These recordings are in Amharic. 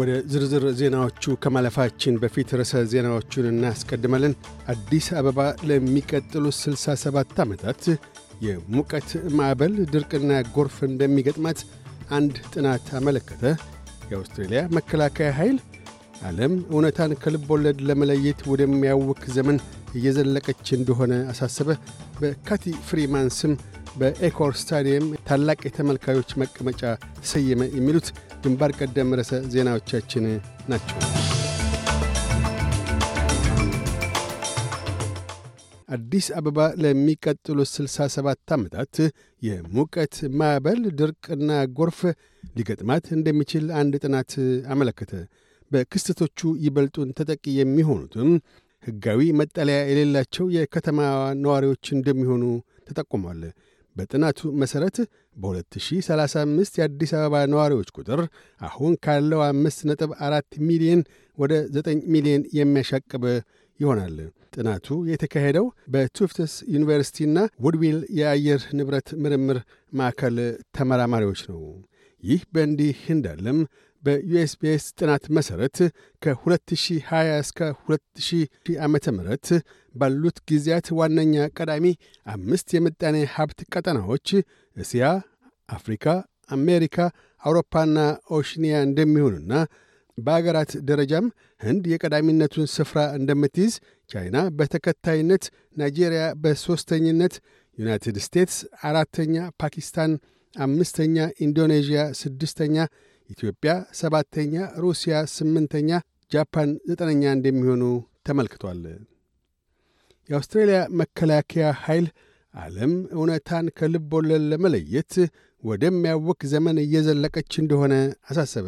ወደ ዝርዝር ዜናዎቹ ከማለፋችን በፊት ርዕሰ ዜናዎቹን እናስቀድማለን። አዲስ አበባ ለሚቀጥሉት 67 ዓመታት የሙቀት ማዕበል፣ ድርቅና ጎርፍ እንደሚገጥማት አንድ ጥናት አመለከተ። የአውስትሬልያ መከላከያ ኃይል ዓለም እውነታን ከልብ ወለድ ለመለየት ወደሚያውክ ዘመን እየዘለቀች እንደሆነ አሳሰበ። በካቲ ፍሪማን ስም በኤኮር ስታዲየም ታላቅ የተመልካዮች መቀመጫ ተሰየመ። የሚሉት ግንባር ቀደም ርዕሰ ዜናዎቻችን ናቸው። አዲስ አበባ ለሚቀጥሉት 67 ዓመታት የሙቀት ማዕበል፣ ድርቅና ጎርፍ ሊገጥማት እንደሚችል አንድ ጥናት አመለከተ። በክስተቶቹ ይበልጡን ተጠቂ የሚሆኑትም ሕጋዊ መጠለያ የሌላቸው የከተማ ነዋሪዎች እንደሚሆኑ ተጠቁሟል። በጥናቱ መሠረት በ2035 የአዲስ አበባ ነዋሪዎች ቁጥር አሁን ካለው 5.4 ሚሊዮን ወደ 9 ሚሊዮን የሚያሻቅብ ይሆናል። ጥናቱ የተካሄደው በቱፍትስ ዩኒቨርሲቲና ውድዊል የአየር ንብረት ምርምር ማዕከል ተመራማሪዎች ነው። ይህ በእንዲህ እንዳለም በዩኤስፒኤስ ጥናት መሠረት ከ2020 እስከ 2000 ዓ ም ባሉት ጊዜያት ዋነኛ ቀዳሚ አምስት የምጣኔ ሀብት ቀጠናዎች እስያ፣ አፍሪካ፣ አሜሪካ፣ አውሮፓና ኦሽኒያ እንደሚሆኑና በአገራት ደረጃም ህንድ የቀዳሚነቱን ስፍራ እንደምትይዝ፣ ቻይና በተከታይነት፣ ናይጄሪያ በሦስተኝነት፣ ዩናይትድ ስቴትስ አራተኛ፣ ፓኪስታን አምስተኛ፣ ኢንዶኔዥያ ስድስተኛ ኢትዮጵያ ሰባተኛ፣ ሩሲያ ስምንተኛ፣ ጃፓን ዘጠነኛ እንደሚሆኑ ተመልክቷል። የአውስትሬልያ መከላከያ ኃይል ዓለም እውነታን ከልብ ወለድ ለመለየት ወደሚያውክ ዘመን እየዘለቀች እንደሆነ አሳሰበ።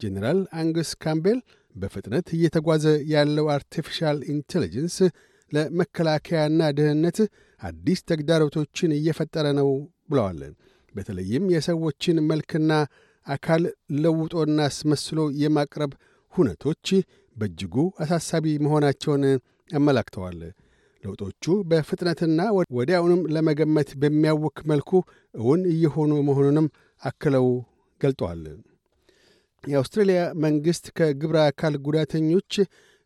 ጄኔራል አንግስ ካምቤል በፍጥነት እየተጓዘ ያለው artificial intelligence ለመከላከያና ደህንነት አዲስ ተግዳሮቶችን እየፈጠረ ነው ብለዋል። በተለይም የሰዎችን መልክና አካል ለውጦና አስመስሎ የማቅረብ ሁነቶች በእጅጉ አሳሳቢ መሆናቸውን አመላክተዋል። ለውጦቹ በፍጥነትና ወዲያውንም ለመገመት በሚያውክ መልኩ እውን እየሆኑ መሆኑንም አክለው ገልጠዋል። የአውስትሬልያ መንግሥት ከግብረ አካል ጉዳተኞች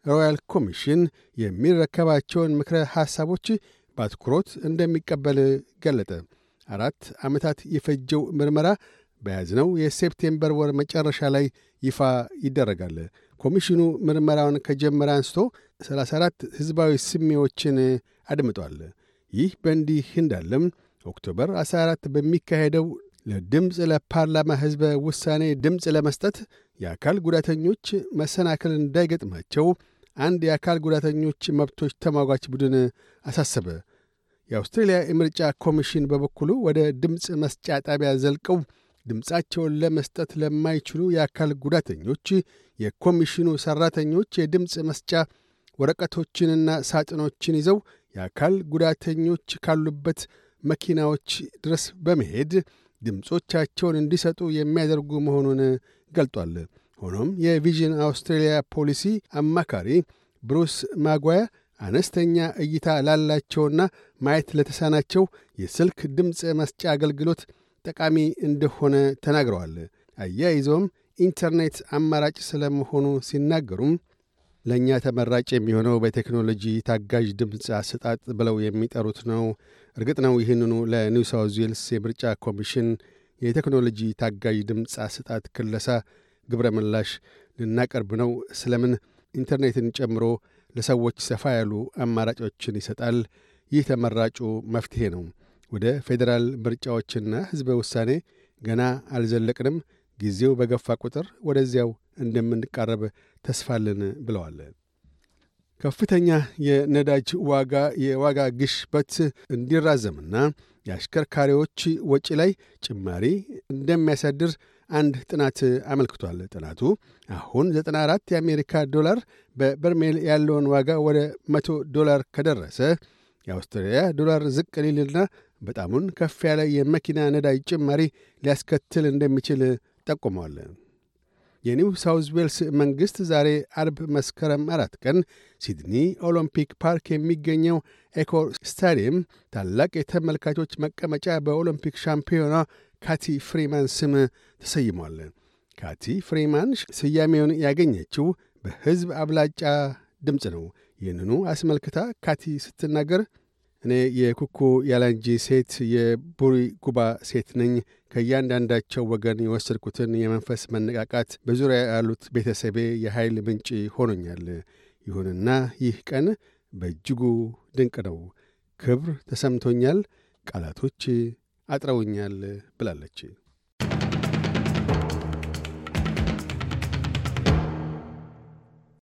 ሮያል ኮሚሽን የሚረከባቸውን ምክረ ሐሳቦች በአትኩሮት እንደሚቀበል ገለጠ። አራት ዓመታት የፈጀው ምርመራ በያዝነው የሴፕቴምበር ወር መጨረሻ ላይ ይፋ ይደረጋል። ኮሚሽኑ ምርመራውን ከጀመረ አንስቶ 34 ሕዝባዊ ስሚዎችን አድምጧል። ይህ በእንዲህ እንዳለም ኦክቶበር 14 በሚካሄደው ለድምፅ ለፓርላማ ሕዝበ ውሳኔ ድምፅ ለመስጠት የአካል ጉዳተኞች መሰናክል እንዳይገጥማቸው አንድ የአካል ጉዳተኞች መብቶች ተሟጋች ቡድን አሳሰበ። የአውስትሬልያ የምርጫ ኮሚሽን በበኩሉ ወደ ድምፅ መስጫ ጣቢያ ዘልቀው ድምፃቸውን ለመስጠት ለማይችሉ የአካል ጉዳተኞች የኮሚሽኑ ሠራተኞች የድምፅ መስጫ ወረቀቶችንና ሳጥኖችን ይዘው የአካል ጉዳተኞች ካሉበት መኪናዎች ድረስ በመሄድ ድምፆቻቸውን እንዲሰጡ የሚያደርጉ መሆኑን ገልጧል። ሆኖም የቪዥን አውስትሬልያ ፖሊሲ አማካሪ ብሩስ ማጓያ አነስተኛ እይታ ላላቸውና ማየት ለተሳናቸው የስልክ ድምፅ መስጫ አገልግሎት ጠቃሚ እንደሆነ ተናግረዋል። አያይዘውም ኢንተርኔት አማራጭ ስለመሆኑ ሲናገሩም ለእኛ ተመራጭ የሚሆነው በቴክኖሎጂ ታጋዥ ድምፅ አሰጣጥ ብለው የሚጠሩት ነው። እርግጥ ነው ይህንኑ ለኒው ሳውዝ ዌልስ የምርጫ ኮሚሽን የቴክኖሎጂ ታጋዥ ድምፅ አሰጣጥ ክለሳ ግብረ ምላሽ ልናቀርብ ነው። ስለምን ኢንተርኔትን ጨምሮ ለሰዎች ሰፋ ያሉ አማራጮችን ይሰጣል። ይህ ተመራጩ መፍትሔ ነው። ወደ ፌዴራል ምርጫዎችና ሕዝበ ውሳኔ ገና አልዘለቅንም። ጊዜው በገፋ ቁጥር ወደዚያው እንደምንቃረብ ተስፋልን ብለዋል። ከፍተኛ የነዳጅ ዋጋ የዋጋ ግሽበት እንዲራዘምና የአሽከርካሪዎች ወጪ ላይ ጭማሪ እንደሚያሳድር አንድ ጥናት አመልክቷል። ጥናቱ አሁን 94 የአሜሪካ ዶላር በበርሜል ያለውን ዋጋ ወደ 100 ዶላር ከደረሰ የአውስትራሊያ ዶላር ዝቅ ሊልና በጣሙን ከፍ ያለ የመኪና ነዳጅ ጭማሪ ሊያስከትል እንደሚችል ጠቁመዋል። የኒው ሳውዝ ዌልስ መንግሥት ዛሬ አርብ መስከረም አራት ቀን ሲድኒ ኦሎምፒክ ፓርክ የሚገኘው ኤኮር ስታዲየም ታላቅ የተመልካቾች መቀመጫ በኦሎምፒክ ሻምፒዮና ካቲ ፍሪማን ስም ተሰይሟል። ካቲ ፍሪማን ስያሜውን ያገኘችው በሕዝብ አብላጫ ድምፅ ነው። ይህንኑ አስመልክታ ካቲ ስትናገር እኔ የኩኩ ያላንጂ ሴት የቡሪ ጉባ ሴት ነኝ። ከእያንዳንዳቸው ወገን የወሰድኩትን የመንፈስ መነቃቃት በዙሪያ ያሉት ቤተሰቤ የኃይል ምንጭ ሆኖኛል። ይሁንና ይህ ቀን በእጅጉ ድንቅ ነው። ክብር ተሰምቶኛል። ቃላቶች አጥረውኛል ብላለች።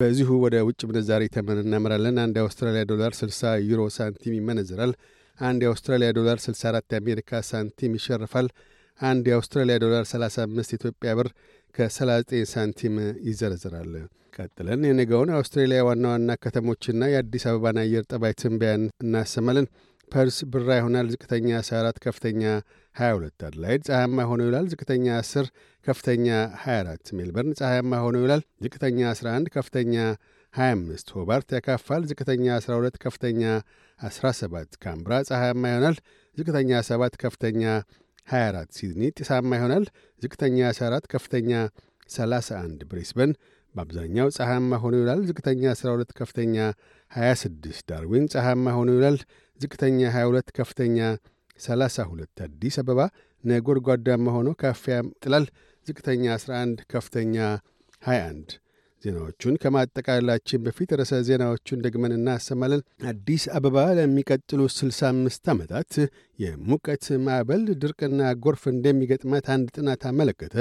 በዚሁ ወደ ውጭ ምንዛሪ ተመን እናመራለን። አንድ የአውስትራሊያ ዶላር 60 ዩሮ ሳንቲም ይመነዝራል። አንድ የአውስትራሊያ ዶላር 64 የአሜሪካ ሳንቲም ይሸርፋል። አንድ የአውስትራሊያ ዶላር 35 ኢትዮጵያ ብር ከ39 ሳንቲም ይዘረዝራል። ቀጥለን የነገውን የአውስትሬሊያ ዋና ዋና ከተሞችና የአዲስ አበባን አየር ጠባይ ትንበያን እናሰማለን። ፐርስ ብራ ይሆናል። ዝቅተኛ 14፣ ከፍተኛ 22። አድላይድ ፀሐያማ ሆኖ ይውላል። ዝቅተኛ 10፣ ከፍተኛ 24። ሜልበርን ፀሐያማ ሆኖ ይውላል። ዝቅተኛ 11፣ ከፍተኛ 25። ሆባርት ያካፋል። ዝቅተኛ 12፣ ከፍተኛ 17። ካንብራ ፀሐያማ ይሆናል። ዝቅተኛ 7፣ ከፍተኛ 24። ሲድኒ ጢሳማ ይሆናል። ዝቅተኛ 14፣ ከፍተኛ 31። ብሪስበን በአብዛኛው ፀሐያማ ሆኖ ይውላል። ዝቅተኛ 12፣ ከፍተኛ 26። ዳርዊን ፀሐያማ ሆኖ ይውላል። ዝቅተኛ 22፣ ከፍተኛ 32። አዲስ አበባ ነጎድጓዳማ ሆኖ ካፊያ ጥላል። ዝቅተኛ 11፣ ከፍተኛ 21። ዜናዎቹን ከማጠቃላችን በፊት ርዕሰ ዜናዎቹን ደግመን እናሰማለን። አዲስ አበባ ለሚቀጥሉ 65 ዓመታት የሙቀት ማዕበል፣ ድርቅና ጎርፍ እንደሚገጥማት አንድ ጥናት አመለከተ።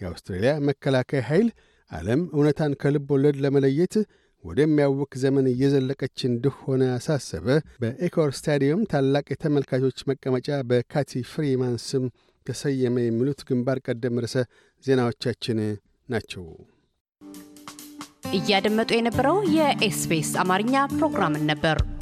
የአውስትሬልያ መከላከያ ኃይል ዓለም እውነታን ከልብ ወለድ ለመለየት ወደሚያውክ ዘመን እየዘለቀች እንደሆነ አሳሰበ። በኤኮር ስታዲየም ታላቅ የተመልካቾች መቀመጫ በካቲ ፍሪማን ስም ተሰየመ። የሚሉት ግንባር ቀደም ርዕሰ ዜናዎቻችን ናቸው። እያደመጡ የነበረው የኤስቢኤስ አማርኛ ፕሮግራምን ነበር።